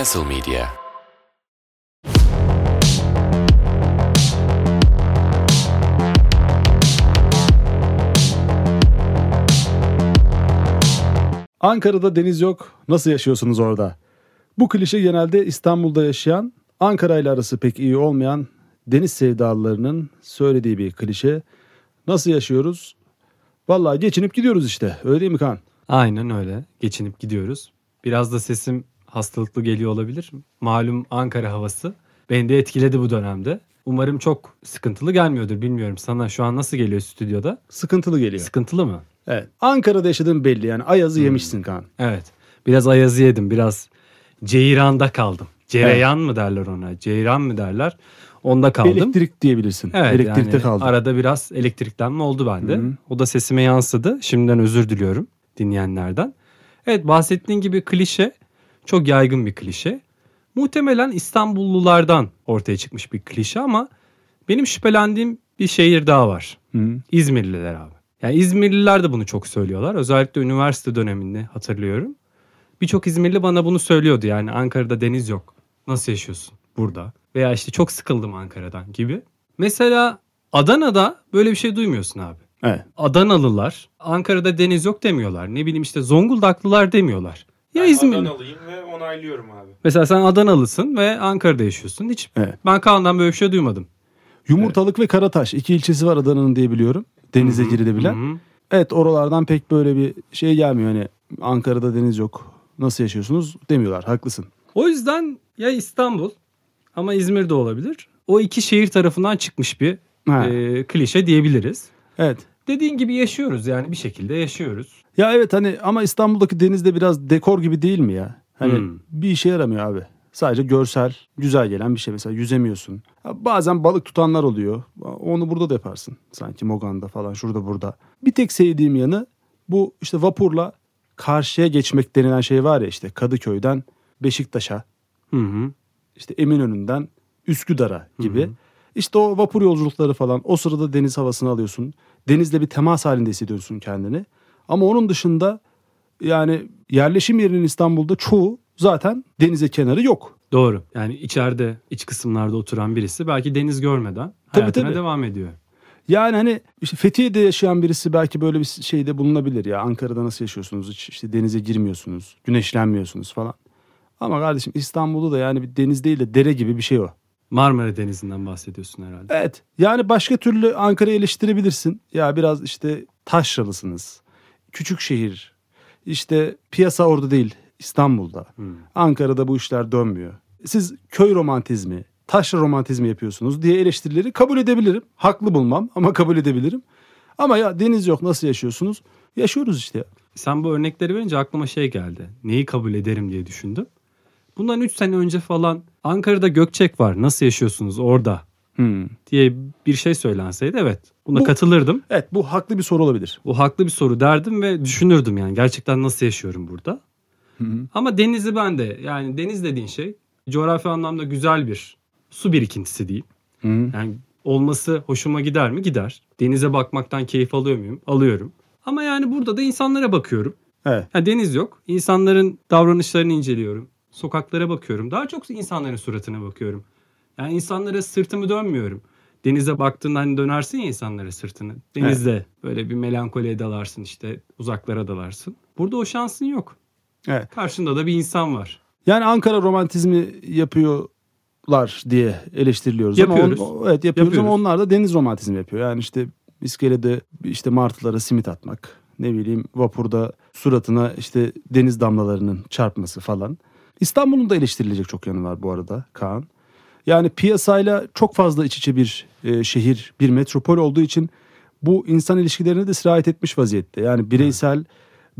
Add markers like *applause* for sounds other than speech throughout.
Castle Media Ankara'da deniz yok. Nasıl yaşıyorsunuz orada? Bu klişe genelde İstanbul'da yaşayan, Ankara ile arası pek iyi olmayan deniz sevdalılarının söylediği bir klişe. Nasıl yaşıyoruz? Vallahi geçinip gidiyoruz işte. Öyle değil mi Kaan? Aynen öyle. Geçinip gidiyoruz. Biraz da sesim hastalıklı geliyor olabilir. Malum Ankara havası beni de etkiledi bu dönemde. Umarım çok sıkıntılı gelmiyordur bilmiyorum. Sana şu an nasıl geliyor stüdyoda? Sıkıntılı geliyor. Sıkıntılı mı? Evet. Ankara'da yaşadığın belli yani. Ayazı yemişsin Kaan. Evet. Biraz ayazı yedim. Biraz ceyranda kaldım. Cereyan mı derler ona? Ceyran mı derler? Onda kaldım. Elektrik diyebilirsin. Evet Elektrikte yani kaldın. arada biraz elektriklenme oldu bende. Hı hı. O da sesime yansıdı. Şimdiden özür diliyorum dinleyenlerden. Evet bahsettiğin gibi klişe çok yaygın bir klişe. Muhtemelen İstanbullulardan ortaya çıkmış bir klişe ama benim şüphelendiğim bir şehir daha var. Hı. İzmirliler abi. Yani İzmirliler de bunu çok söylüyorlar. Özellikle üniversite döneminde hatırlıyorum. Birçok İzmirli bana bunu söylüyordu yani Ankara'da deniz yok. Nasıl yaşıyorsun burada? Veya işte çok sıkıldım Ankara'dan gibi. Mesela Adana'da böyle bir şey duymuyorsun abi. Evet. Adanalılar Ankara'da deniz yok demiyorlar. Ne bileyim işte Zonguldaklılar demiyorlar. Ya Ben İzmir. Adanalıyım ve onaylıyorum abi. Mesela sen Adanalısın ve Ankara'da yaşıyorsun. Hiç Evet. ben Kaan'dan böyle bir şey duymadım. Yumurtalık ve Karataş iki ilçesi var Adana'nın diye biliyorum. Denize girilebilen. Hı hı. Evet oralardan pek böyle bir şey gelmiyor. Hani Ankara'da deniz yok. Nasıl yaşıyorsunuz demiyorlar. Haklısın. O yüzden ya İstanbul ama İzmir de olabilir. O iki şehir tarafından çıkmış bir Ha. e, klişe diyebiliriz. Evet. Dediğin gibi yaşıyoruz yani bir şekilde yaşıyoruz. Ya evet hani ama İstanbul'daki deniz de biraz dekor gibi değil mi ya? Hani Hmm. bir işe yaramıyor abi. Sadece görsel, güzel gelen bir şey. Mesela yüzemiyorsun. Bazen balık tutanlar oluyor. Onu burada da yaparsın. Sanki Mogan'da falan şurada burada. Bir tek sevdiğim yanı bu işte vapurla karşıya geçmek denilen şey var ya işte Kadıköy'den Beşiktaş'a, Hı hı. işte Eminönü'nden Üsküdar'a gibi. İşte o vapur yolculukları falan o sırada deniz havasını alıyorsun. Denizle bir temas halinde hissediyorsun kendini. Ama onun dışında yani yerleşim yerinin İstanbul'da çoğu zaten denize kenarı yok. Doğru. Yani içeride iç kısımlarda oturan birisi belki deniz görmeden Tabii, hayatına tabii. devam ediyor. Yani hani işte Fethiye'de yaşayan birisi belki böyle bir şeyde bulunabilir ya. Ankara'da nasıl yaşıyorsunuz? Hiç işte denize girmiyorsunuz, güneşlenmiyorsunuz falan. Ama kardeşim İstanbul'da da yani bir deniz değil de dere gibi bir şey o. Marmara Denizi'nden bahsediyorsun herhalde. Evet. Yani başka türlü Ankara'yı eleştirebilirsin. Ya biraz işte taşralısınız. Küçük şehir. İşte piyasa orada değil. İstanbul'da. Hmm. Ankara'da bu işler dönmüyor. Siz köy romantizmi, taşra romantizmi yapıyorsunuz diye eleştirileri kabul edebilirim. Haklı bulmam ama kabul edebilirim. Ama ya deniz yok nasıl yaşıyorsunuz? Yaşıyoruz işte. Sen bu örnekleri verince aklıma şey geldi. Neyi kabul ederim diye düşündüm. Bundan 3 sene önce falan Ankara'da Gökçek var. Nasıl yaşıyorsunuz orada? Hmm. diye bir şey söylenseydi evet buna Bu- katılırdım. Evet bu haklı bir soru olabilir. O haklı bir soru derdim ve düşünürdüm yani gerçekten nasıl yaşıyorum burada. Ama denizi ben de yani deniz dediğin şey coğrafi anlamda güzel bir su birikintisi değil. Hı. Yani olması hoşuma gider mi? Gider. Denize bakmaktan keyif alıyor muyum? Alıyorum. Ama yani burada da insanlara bakıyorum. Evet. Ha, deniz yok. İnsanların davranışlarını inceliyorum. Sokaklara bakıyorum. Daha çok insanların suratına bakıyorum. Yani insanlara sırtımı dönmüyorum. Denize baktığında hani dönersin ya insanlara sırtını. Denizde böyle bir melankoliye dalarsın işte uzaklara dalarsın. Burada o şansın yok. Evet. Karşında da bir insan var. Yani Ankara romantizmi yapıyorlar diye eleştiriliyoruz. Yapıyoruz. Ama on- evet yapıyoruz, ama Yapıyoruz. onlar da deniz romantizmi yapıyor. Yani işte iskelede işte martılara simit atmak. Ne bileyim vapurda suratına işte deniz damlalarının çarpması falan. İstanbul'un da eleştirilecek çok yanı var bu arada Kaan. Yani piyasayla çok fazla iç içe bir e, şehir, bir metropol olduğu için bu insan ilişkilerine de sirayet etmiş vaziyette. Yani bireysel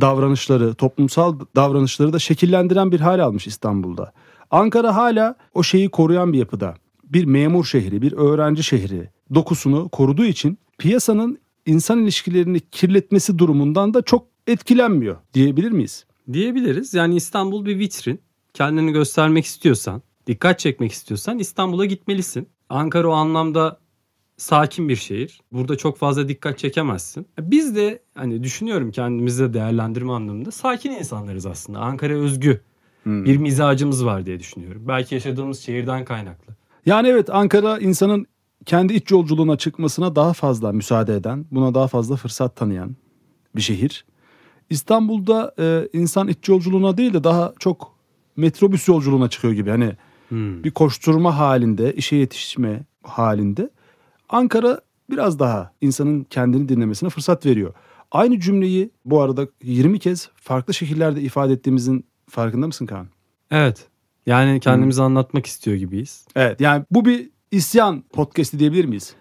davranışları, toplumsal davranışları da şekillendiren bir hal almış İstanbul'da. Ankara hala o şeyi koruyan bir yapıda. Bir memur şehri, bir öğrenci şehri dokusunu koruduğu için piyasanın insan ilişkilerini kirletmesi durumundan da çok etkilenmiyor diyebilir miyiz? Diyebiliriz. Yani İstanbul bir vitrin. Kendini göstermek istiyorsan, dikkat çekmek istiyorsan İstanbul'a gitmelisin. Ankara o anlamda sakin bir şehir. Burada çok fazla dikkat çekemezsin. Biz de hani düşünüyorum kendimizde değerlendirme anlamında sakin insanlarız aslında. Ankara özgü Hmm. bir mizacımız var diye düşünüyorum. Belki yaşadığımız şehirden kaynaklı. Yani evet Ankara insanın kendi iç yolculuğuna çıkmasına daha fazla müsaade eden, buna daha fazla fırsat tanıyan bir şehir. İstanbul'da e, insan iç yolculuğuna değil de daha çok metrobüs yolculuğuna çıkıyor gibi. Hani Hmm. bir koşturma halinde, işe yetişme halinde. Ankara biraz daha insanın kendini dinlemesine fırsat veriyor. Aynı cümleyi bu arada 20 kez farklı şekillerde ifade ettiğimizin farkında mısın Kaan? Evet. Yani kendimizi anlatmak istiyor gibiyiz. Evet yani bu bir isyan podcast'i diyebilir miyiz?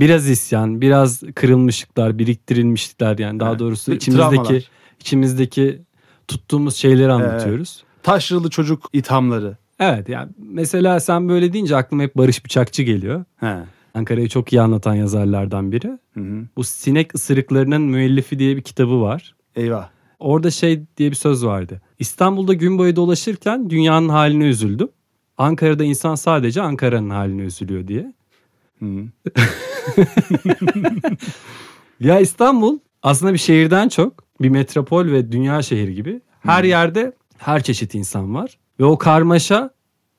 Biraz isyan, biraz kırılmışlıklar, biriktirilmişlikler yani daha Evet. doğrusu içimizdeki travmalar. içimizdeki tuttuğumuz şeyleri anlatıyoruz. Taşralı çocuk ithamları. Evet yani mesela sen böyle deyince aklıma hep Barış Bıçakçı geliyor. He. Ankara'yı çok iyi anlatan yazarlardan biri. Hı hı. Bu Sinek Isırıklarının Müellifi diye bir kitabı var. Eyvah. Orada şey diye bir söz vardı. İstanbul'da gün boyu dolaşırken dünyanın haline üzüldüm. Ankara'da insan sadece Ankara'nın haline üzülüyor diye. Hı hı. *laughs* Ya İstanbul aslında bir şehirden çok bir metropol ve dünya şehri gibi. Her yerde her çeşit insan var. Ve o karmaşa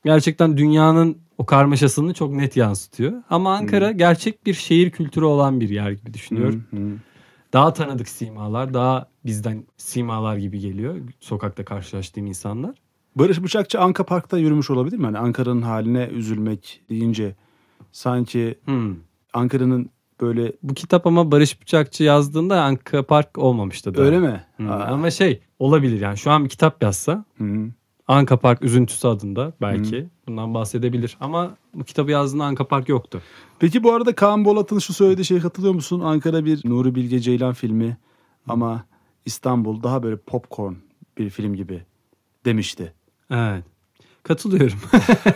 gerçekten dünyanın o karmaşasını çok net yansıtıyor. Ama Ankara gerçek bir şehir kültürü olan bir yer gibi düşünüyorum. Hı hı. Daha tanıdık simalar, daha bizden simalar gibi geliyor sokakta karşılaştığım insanlar. Barış Bıçakçı Anka Park'ta yürümüş olabilir mi? Hani Ankara'nın haline üzülmek deyince sanki Hmm. Ankara'nın böyle Bu kitap ama Barış Bıçakçı yazdığında Anka Park olmamıştı daha. öyle mi? Aa. Ama şey olabilir yani şu an bir kitap yazsa Hı hı. Anka Park Üzüntüsü adında belki bundan bahsedebilir. Ama bu kitabı yazdığında Anka Park yoktu. Peki bu arada Kaan Bolat'ın şu söylediği şeye katılıyor musun? Ankara bir Nuri Bilge Ceylan filmi ama İstanbul daha böyle popcorn bir film gibi demişti. Evet. Katılıyorum.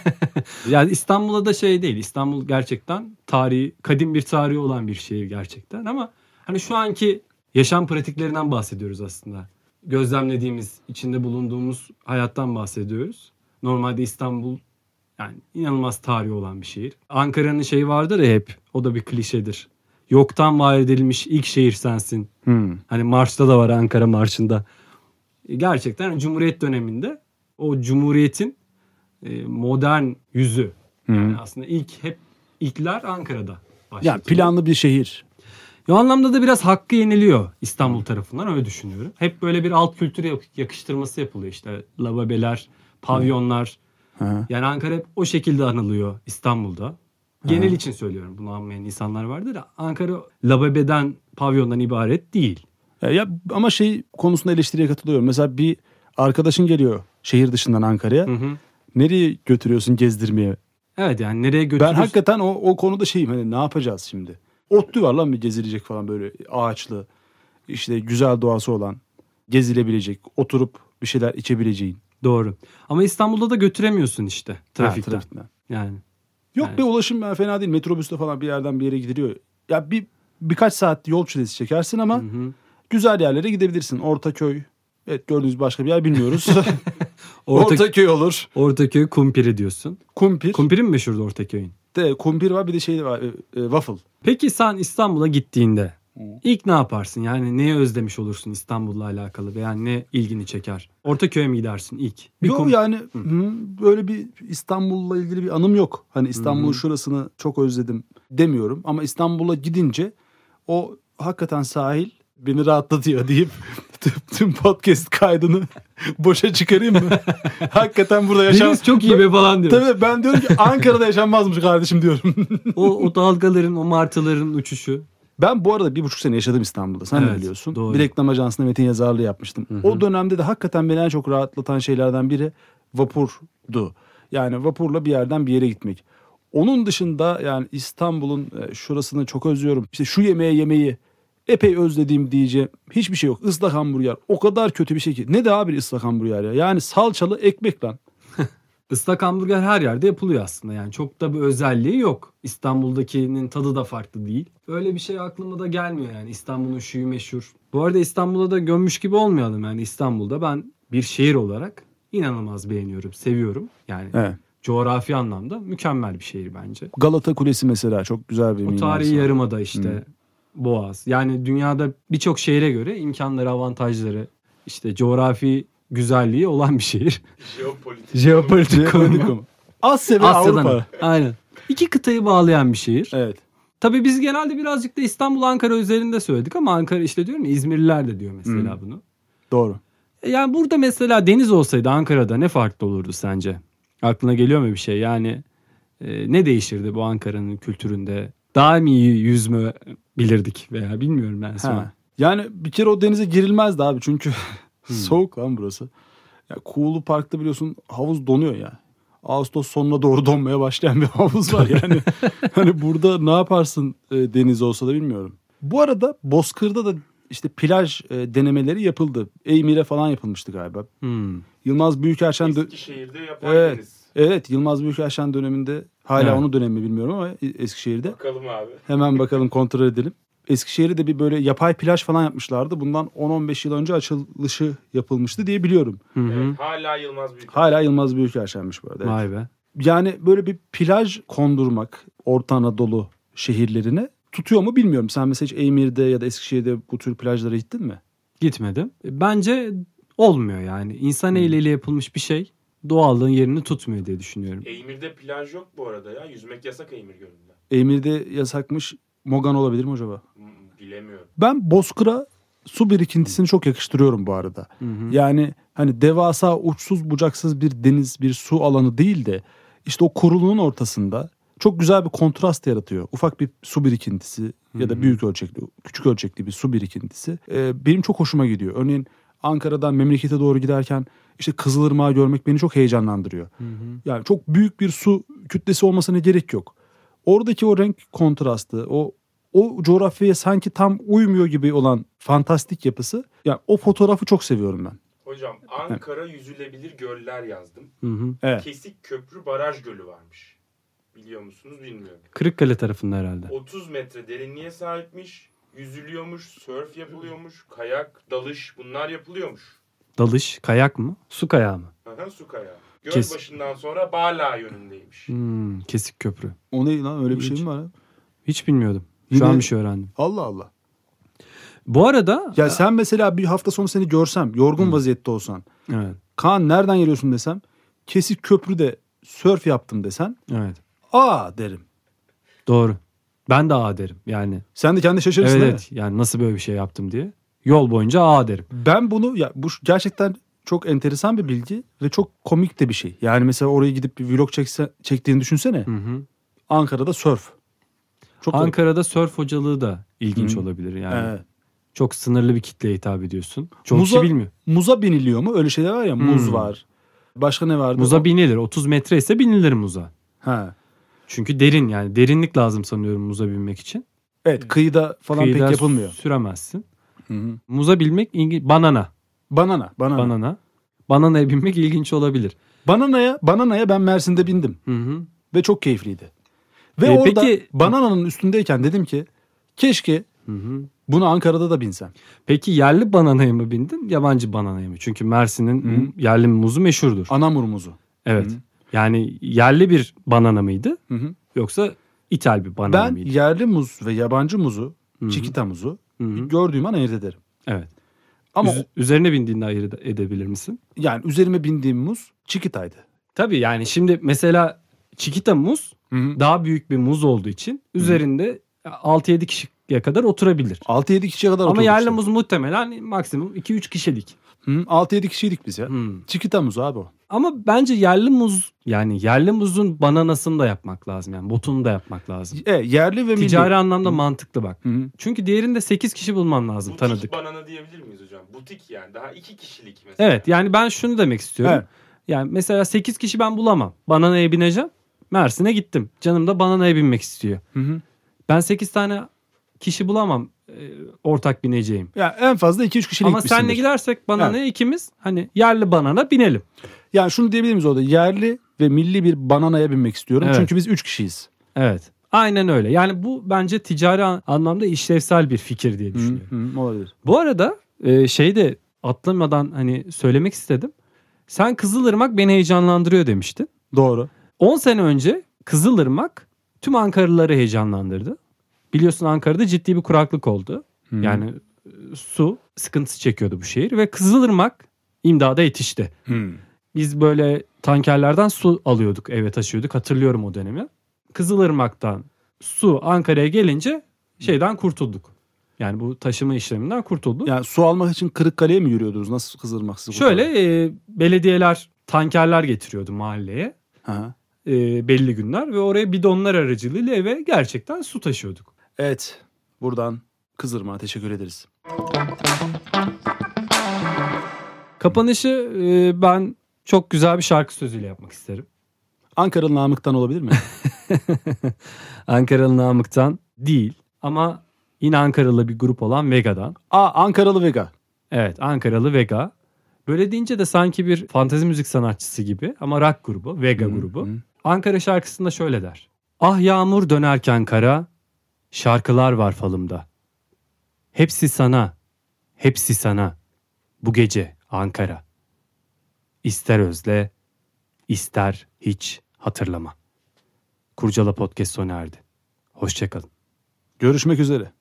*laughs* yani İstanbul'a da şey değil. İstanbul gerçekten tarihi, kadim bir tarihi olan bir şehir gerçekten ama hani şu anki yaşam pratiklerinden bahsediyoruz aslında. Gözlemlediğimiz, içinde bulunduğumuz hayattan bahsediyoruz. Normalde İstanbul yani inanılmaz tarihi olan bir şehir. Ankara'nın şeyi vardır ya hep. O da bir klişedir. Yoktan var edilmiş ilk şehir sensin. Hmm. Hani marşta da var Ankara Marşı'nda. Gerçekten Cumhuriyet döneminde o Cumhuriyet'in modern yüzü. Yani aslında ilk hep ilkler Ankara'da başlatılıyor. Yani planlı bir şehir. O anlamda da biraz hakkı yeniliyor İstanbul tarafından öyle düşünüyorum. Hep böyle bir alt kültür yak- yakıştırması yapılıyor işte lavabeler, pavyonlar. Hı hı. Yani Ankara hep o şekilde anılıyor İstanbul'da. Genel için söylüyorum bunu anlayan insanlar vardır Ankara lavabeden, pavyondan ibaret değil. Ya, ya ama şey konusunda eleştiriye katılıyorum. Mesela bir arkadaşın geliyor şehir dışından Ankara'ya. Hı hı. Nereye götürüyorsun gezdirmeye? Evet yani nereye Ben götürürsün? hakikaten o, o konuda şeyim hani ne yapacağız şimdi? Otlu var lan bir gezilecek falan böyle ağaçlı işte güzel doğası olan gezilebilecek oturup bir şeyler içebileceğin. Doğru. Ama İstanbul'da da götüremiyorsun işte Ha, trafikten. trafikten. Yani Yok Yani- be ulaşım ben fena değil. Metrobüste falan bir yerden bir yere gidiliyor. Ya bir birkaç saat yol çilesi çekersin ama Hı hı. güzel yerlere gidebilirsin. Ortaköy. Evet gördüğünüz başka bir yer bilmiyoruz. *laughs* *laughs* Orta, Ortaköy olur. Ortaköy kumpiri diyorsun. Kumpir. Kumpiri mi meşhurdu Ortaköy'ün? de, kumpir var bir de şey var. e, e, waffle. Peki sen İstanbul'a gittiğinde ilk ne yaparsın? Yani neyi özlemiş olursun İstanbul'la alakalı veya ne ilgini çeker? Ortaköy'e mi gidersin ilk? Bir yok kum- yani hı, böyle bir İstanbul'la ilgili bir anım yok. Hani İstanbul'un şurasını çok özledim demiyorum. Ama İstanbul'a gidince o hakikaten sahil beni rahatlatıyor deyip *laughs* tüm, podcast kaydını *laughs* boşa çıkarayım mı? *laughs* hakikaten burada yaşam... Deniz çok iyi be falan diyor. Tabii ben diyorum ki Ankara'da yaşanmazmış kardeşim diyorum. o, o dalgaların, o martıların uçuşu. Ben bu arada bir buçuk sene yaşadım İstanbul'da. Sen Evet, biliyorsun. doğru. Bir reklam ajansında metin yazarlığı yapmıştım. Hı hı. O dönemde de hakikaten beni en çok rahatlatan şeylerden biri vapurdu. Yani vapurla bir yerden bir yere gitmek. Onun dışında yani İstanbul'un e, şurasını çok özlüyorum. İşte şu yemeğe yemeği epey özlediğim diyeceğim hiçbir şey yok. Islak hamburger o kadar kötü bir şey ki. Ne de abi ıslak hamburger ya. Yani salçalı ekmek lan. *laughs* Islak hamburger her yerde yapılıyor aslında yani çok da bir özelliği yok. İstanbul'dakinin tadı da farklı değil. Öyle bir şey aklıma da gelmiyor yani İstanbul'un şuyu meşhur. Bu arada İstanbul'a da gömmüş gibi olmayalım yani İstanbul'da ben bir şehir olarak inanılmaz beğeniyorum, seviyorum. Yani Evet. coğrafi anlamda mükemmel bir şehir bence. Galata Kulesi mesela çok güzel bir O tarihi yarımada işte Boğaz. Yani dünyada birçok şehre göre imkanları, avantajları, işte coğrafi güzelliği olan bir şehir. Jeopolitik. Jeopolitik konumu. Konu. Asya ve Asya'dan. Avrupa. Aynen. İki kıtayı bağlayan bir şehir. Evet. Tabii biz genelde birazcık da İstanbul Ankara üzerinde söyledik ama Ankara işte diyorum ya İzmirliler de diyor mesela bunu. Doğru. E Yani burada mesela deniz olsaydı Ankara'da ne farklı olurdu sence? Aklına geliyor mu bir şey? Yani e, ne değişirdi bu Ankara'nın kültüründe? Daha mı iyi yüzme bilirdik veya bilmiyorum ben. Ha. Yani bir kere o denize girilmezdi abi çünkü *laughs* soğuk lan burası. Ya Kuğulu Park'ta biliyorsun havuz donuyor ya. Ağustos sonuna doğru *laughs* donmaya başlayan bir havuz var yani. *laughs* hani burada ne yaparsın e, deniz olsa da bilmiyorum. Bu arada Bozkır'da da işte plaj e, denemeleri yapıldı. Eymir'e falan yapılmıştı galiba. Hmm. Yılmaz Büyükerşen Eskişehir'de yapay Evet. deniz. Evet Yılmaz Büyükerşen döneminde hala Evet. onun dönemi mi bilmiyorum ama Eskişehir'de. Bakalım abi. Hemen bakalım kontrol edelim. Eskişehir'de de bir böyle yapay plaj falan yapmışlardı. Bundan 10-15 yıl önce açılışı yapılmıştı diye biliyorum. Hı hı. Evet, hala Yılmaz Büyük. Hala Yılmaz Büyükerşen'miş bu arada. Evet. Vay be. Yani böyle bir plaj kondurmak Orta Anadolu şehirlerine tutuyor mu bilmiyorum. Sen mesela hiç Eymir'de ya da Eskişehir'de bu tür plajlara gittin mi? Gitmedim. Bence olmuyor yani. İnsan eliyle yapılmış bir şey doğallığın yerini tutmuyor diye düşünüyorum. Eymir'de plaj yok bu arada ya. Yüzmek yasak Eymir Gölü'nde. Eymir'de yasakmış. Mogan olabilir mi acaba? Hmm, Bilemiyorum. Ben Bozkır'a su birikintisini çok yakıştırıyorum bu arada. Hı hı. Yani hani devasa uçsuz bucaksız bir deniz bir su alanı değil de işte o kuruluğun ortasında çok güzel bir kontrast yaratıyor. Ufak bir su birikintisi ya da büyük ölçekli küçük ölçekli bir su birikintisi Ee, benim çok hoşuma gidiyor. Örneğin Ankara'dan memlekete doğru giderken işte Kızılırmağı görmek beni çok heyecanlandırıyor. Yani çok büyük bir su kütlesi olmasına gerek yok. Oradaki o renk kontrastı, o o coğrafyaya sanki tam uymuyor gibi olan fantastik yapısı. Yani o fotoğrafı çok seviyorum ben. Hocam Ankara yüzülebilir göller yazdım. Hı hı. Evet. Kesik Köprü Baraj Gölü varmış. Biliyor musunuz bilmiyorum. Kırıkkale tarafında herhalde. 30 metre derinliğe sahipmiş. Yüzülüyormuş, sörf yapılıyormuş, kayak, dalış bunlar yapılıyormuş. Dalış, kayak mı? Su kayağı mı? Aha, su kayağı. Göl Kes- başından sonra Bala yönündeymiş. Hmm, kesik köprü. O ne lan öyle bir şey mi var? ya? Hiç bilmiyordum. Şu Yine- an bir şey öğrendim. Allah Allah. Bu arada Ya sen mesela bir hafta sonu seni görsem, yorgun vaziyette olsan. evet, Kaan nereden geliyorsun desem. Kesik köprüde sörf yaptım desen. evet. Aa derim. Doğru. Ben de A derim. Yani Sen de kendi şaşırırsın evet, evet. Yani nasıl böyle bir şey yaptım diye. Yol boyunca A derim. Ben bunu ya bu gerçekten çok enteresan bir bilgi ve çok komik de bir şey. Yani mesela oraya gidip bir vlog çekse, çektiğini düşünsene. Hı hı. Ankara'da sörf. Çok. Ankara'da sörf hocalığı da ilginç Hı. olabilir yani. Evet. Çok sınırlı bir kitleye hitap ediyorsun. Çok Muza- kişi bilmiyor. Muza biniliyor mu? Öyle şeyler var ya. Muz Hmm. var. Başka ne vardı? Muza O- binilir. 30 metre ise binilir muza. Ha. Çünkü derin yani derinlik lazım sanıyorum muza binmek için. Evet kıyıda falan Kıyıda pek yapılmıyor. süremezsin. Hı hı. Muza bilmek ilgi banana. Banana. Banana. Banana. Bananaya binmek ilginç olabilir. Bananaya, bananaya ben Mersin'de bindim. Hı hı. Ve çok keyifliydi. Ve E, orada peki- banananın üstündeyken dedim ki keşke Hı hı. bunu Ankara'da da binsem. Peki yerli bananaya mı bindin, yabancı bananaya mı? Çünkü Mersin'in yerli muzu meşhurdur. Anamur muzu. Evet. Hı. Yani yerli bir banana mıydı Hı hı. yoksa ithal bir banana Ben mıydı? yerli muz ve yabancı muzu, Hı hı. çikita muzu Hı hı. gördüğüm an ayırt ederim. Evet. Ama Üz- üzerine bindiğinde ayırt edebilir misin? yani üzerime bindiğim muz çikitaydı. Tabii yani şimdi mesela Chiquita muz Hı hı. daha büyük bir muz olduğu için üzerinde 6-7 kişiye kadar oturabilir. 6-7 kişiye kadar Ama oturduk yerli muz muhtemelen maksimum 2-3 kişilik. Hı, 6-7 kişiydik biz ya. Hmm. Çikita muzu abi o. Ama bence yerli muz yani yerli muzun bananasını da yapmak lazım. Yani botunu da yapmak lazım. E, yerli ve milli. Ticari anlamda mantıklı bak. Hı hı. Çünkü diğerinde 8 kişi bulman lazım Butik tanıdık. banana diyebilir miyiz hocam? Butik yani. Daha iki kişilik mesela. Evet yani ben şunu demek istiyorum. Evet. Yani mesela 8 kişi ben bulamam. Bananaya bineceğim. Mersin'e gittim. Canım da bananaya binmek istiyor. Hı hı. Ben 8 tane kişi bulamam ortak bineceğim. Ya en fazla 2-3 kişilik Ama senle gidersek bananaya ikimiz hani yerli banana binelim. Yani şunu diyebilir miyiz orada? Yerli ve milli bir bananaya binmek istiyorum. Evet. Çünkü biz 3 kişiyiz. Evet. Aynen öyle. Yani bu bence ticari an- anlamda işlevsel bir fikir diye Hı düşünüyorum. hı, olabilir. Bu arada e, şey de atlamadan hani söylemek istedim. Sen Kızılırmak beni heyecanlandırıyor demiştin. Doğru. 10 sene önce Kızılırmak tüm Ankaralıları heyecanlandırdı. Biliyorsun Ankara'da ciddi bir kuraklık oldu. Hı. Yani e, su sıkıntısı çekiyordu bu şehir ve Kızılırmak imdada yetişti. Hmm. Biz böyle tankerlerden su alıyorduk eve taşıyorduk hatırlıyorum o dönemi. Kızılırmak'tan su Ankara'ya gelince şeyden kurtulduk. Yani bu taşıma işleminden kurtulduk. Yani su almak için Kırıkkale'ye mi yürüyordunuz? Nasıl Kızılırmak sizi Şöyle e, belediyeler tankerler getiriyordu mahalleye Hı. e, belli günler ve oraya bidonlar aracılığıyla eve gerçekten su taşıyorduk. Evet. Buradan Kızılırmak'a teşekkür ederiz. Kapanışı e, ben çok güzel bir şarkı sözüyle yapmak isterim. Ankaralı Namık'tan olabilir mi? *laughs* Ankaralı Namık'tan değil ama yine Ankaralı bir grup olan Vega'dan. Aa Ankaralı Vega. Evet Ankaralı Vega. Böyle deyince de sanki bir fantezi müzik sanatçısı gibi ama rock grubu, Vega grubu. hı. Ankara şarkısında şöyle der. Ah yağmur dönerken kara, şarkılar var falımda. Hepsi sana, hepsi sana. Bu gece Ankara. İster özle, ister hiç hatırlama. Kurcala Podcast sona erdi. Hoşçakalın. Görüşmek üzere.